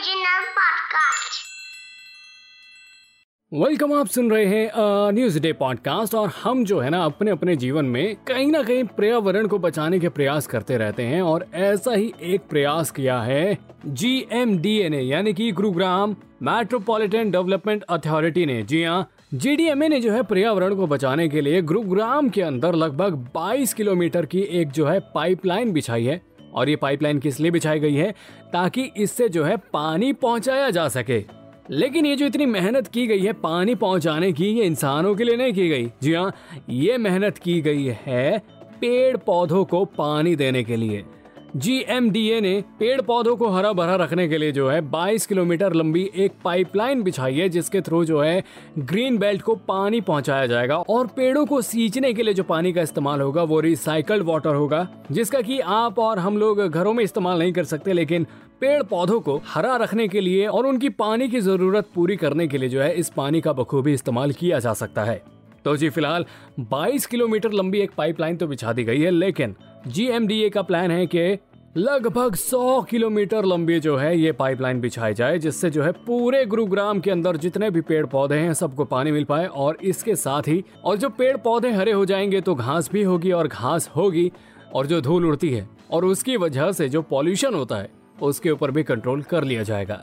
Original podcast. Welcome आप सुन रहे हैं न्यूज़ डे पॉडकास्ट और हम जो है ना अपने अपने जीवन में कहीं ना कहीं पर्यावरण को बचाने के प्रयास करते रहते हैं और ऐसा ही एक प्रयास किया है जी एम डी ए ने यानी कि गुरुग्राम मेट्रोपॉलिटन डेवलपमेंट अथॉरिटी ने जी हाँ जीडीएमए ने जो है पर्यावरण को बचाने के लिए गुरुग्राम के अंदर लगभग 22 किलोमीटर की एक जो है पाइपलाइन बिछाई है और ये पाइपलाइन किस लिए बिछाई गई है ताकि इससे जो है पानी पहुँचाया जा सके। लेकिन ये जो इतनी मेहनत की गई है पानी पहुँचाने की, ये इंसानों के लिए नहीं की गई। जी हाँ ये मेहनत की गई है पेड़ पौधों को पानी देने के लिए। जीएमडीए ने पेड़ पौधों को हरा भरा रखने के लिए जो है 22 किलोमीटर लंबी एक पाइपलाइन बिछाई है, जिसके थ्रू जो है ग्रीन बेल्ट को पानी पहुँचाया जाएगा और पेड़ों को सींचने के लिए जो पानी का इस्तेमाल होगा वो रिसाइकल्ड वाटर होगा, जिसका कि आप और हम लोग घरों में इस्तेमाल नहीं कर सकते, लेकिन पेड़ पौधों को हरा रखने के लिए और उनकी पानी की ज़रूरत पूरी करने के लिए जो है इस पानी का बखूबी इस्तेमाल किया जा सकता है। तो जी, फ़िलहाल 22 किलोमीटर लंबी एक पाइपलाइन तो बिछा दी गई है, लेकिन जीएमडीए का प्लान है कि लगभग 100 किलोमीटर लंबी जो है ये पाइपलाइन बिछाई जाए, जिससे जो है पूरे गुरुग्राम के अंदर जितने भी पेड़ पौधे हैं सबको पानी मिल पाए और इसके साथ ही, और जो पेड़ पौधे हरे हो जाएँगे तो घास भी होगी और घास होगी और जो धूल उड़ती है और उसकी वजह से जो पॉल्यूशन होता है, उसके ऊपर भी कंट्रोल कर लिया जाएगा।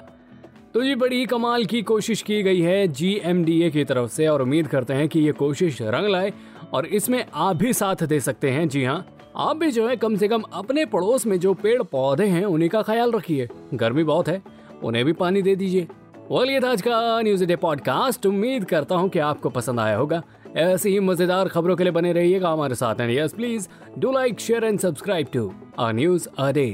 तो ये बड़ी कमाल की कोशिश की गई है जीएमडीए की तरफ़ से और उम्मीद करते हैं कि ये कोशिश रंग लाए और इसमें आप भी साथ दे सकते हैं। जी हाँ आप भी जो है कम से कम अपने पड़ोस में जो पेड़ पौधे हैं, उन्हीं का ख्याल रखिए। गर्मी बहुत है, उन्हें भी पानी दे दीजिए। बोलिए आज का न्यूज़ डे पॉडकास्ट उम्मीद करता हूँ कि आपको पसंद आया होगा। ऐसी ही मज़ेदार खबरों के लिए बने रहिएगा हमारे साथ। And yes please do like share and subscribe to a news a day